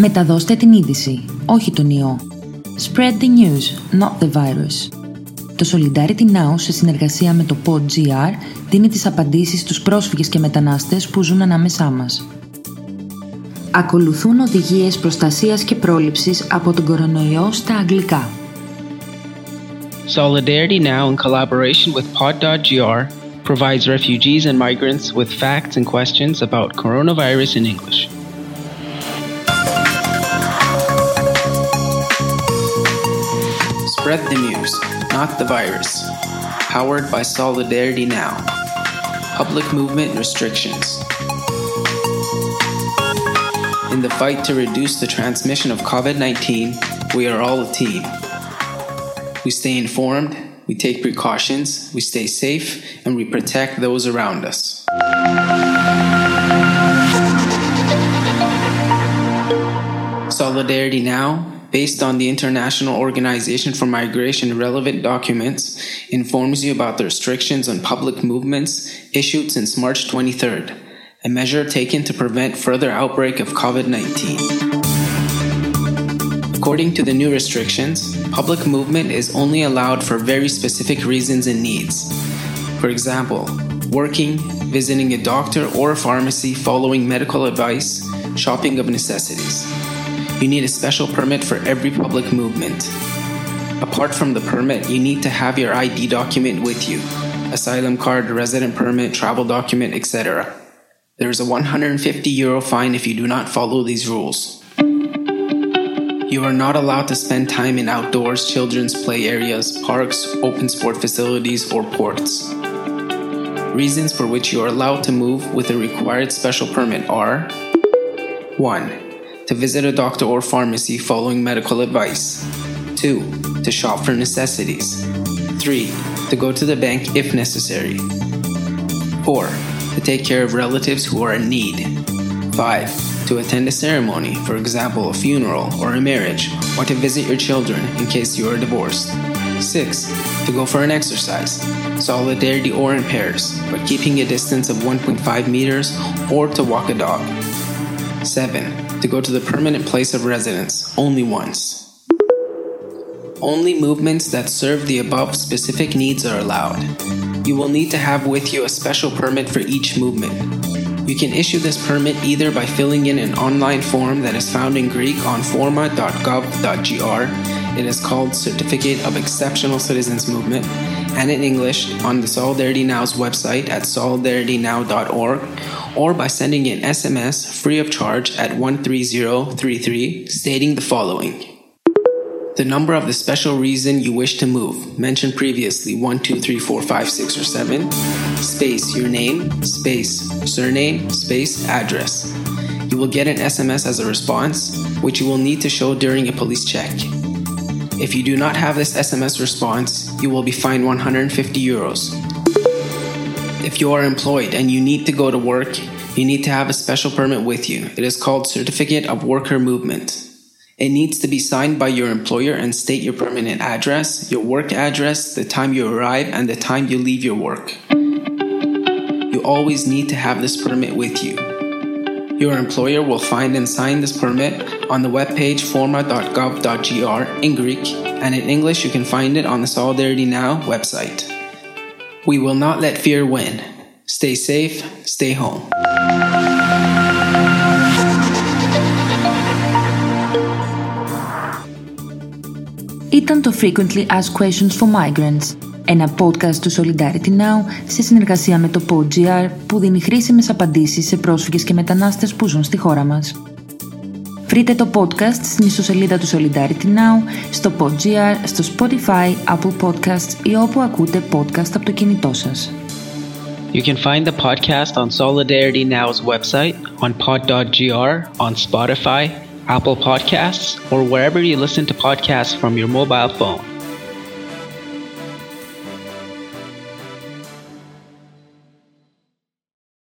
Μεταδώστε την είδηση, όχι τον ιό. Spread the news, not the virus. Το Solidarity Now, σε συνεργασία με το PodGR, δίνει τις απαντήσεις στους πρόσφυγες και μετανάστες που ζουν ανάμεσά μας. Ακολουθούν οδηγίες προστασίας και πρόληψης από τον κορονοϊό στα αγγλικά. Solidarity Now, in collaboration with Pod.gr, provides refugees and migrants with facts and questions about coronavirus in English. Spread the news, not the virus. Powered by Solidarity Now. Public movement restrictions. In the fight to reduce the transmission of COVID 19, we are all a team. We stay informed, we take precautions, we stay safe, and we protect those around us. Solidarity Now, based on the International Organization for Migration relevant documents, informs you about the restrictions on public movements issued since March 23rd, a measure taken to prevent further outbreak of COVID-19. According to the new restrictions, public movement is only allowed for very specific reasons and needs. For example, working, visiting a doctor or a pharmacy following medical advice, shopping of necessities. You need a special permit for every public movement. Apart from the permit, you need to have your ID document with you asylum card, resident permit, travel document, etc. There is a 150 euro fine if you do not follow these rules. You are not allowed to spend time in outdoors, children's play areas, parks, open sport facilities, or ports. Reasons for which you are allowed to move with a required special permit are 1 to visit a doctor or pharmacy following medical advice. 2. To shop for necessities. 3. To go to the bank if necessary. 4. To take care of relatives who are in need. 5. To attend a ceremony, for example, a funeral or a marriage, or to visit your children in case you are divorced. 6. To go for an exercise, solidarity or in pairs, but keeping a distance of 1.5 meters, or to walk a dog. 7 to go to the permanent place of residence only once. Only movements that serve the above specific needs are allowed. You will need to have with you a special permit for each movement. You can issue this permit either by filling in an online form that is found in Greek on forma.gov.gr. It is called Certificate of Exceptional Citizens Movement, and in English on the Solidarity Now's website at solidaritynow.org or by sending an SMS free of charge at 13033 stating the following. The number of the special reason you wish to move, mentioned previously 1, 2, 3, 4, 5, 6, or 7, space your name, space surname, space address. You will get an SMS as a response, which you will need to show during a police check. If you do not have this SMS response, you will be fined 150 euros. If you are employed and you need to go to work, you need to have a special permit with you. It is called Certificate of Worker Movement. It needs to be signed by your employer and state your permanent address, your work address, the time you arrive, and the time you leave your work. You always need to have this permit with you. Your employer will find and sign this permit on the webpage forma.gov.gr in Greek, and in English you can find it on the Solidarity Now website. We will not let fear win. Stay safe, stay home. Ήταν το Frequently Asked Questions for Migrants, ένα podcast του Solidarity Now σε συνεργασία με το PodGR που δίνει χρήσιμες απαντήσεις σε πρόσφυγες και μετανάστες που ζουν στη χώρα μας. Βρείτε το podcast στην ιστοσελίδα του Solidarity Now, στο PodGR, στο Spotify, Apple Podcasts ή όπου ακούτε podcast από το κινητό σας. You can find the podcast on Solidarity Now's website, on pod.gr, on Spotify, Apple Podcasts, or wherever you listen to podcasts from your mobile phone.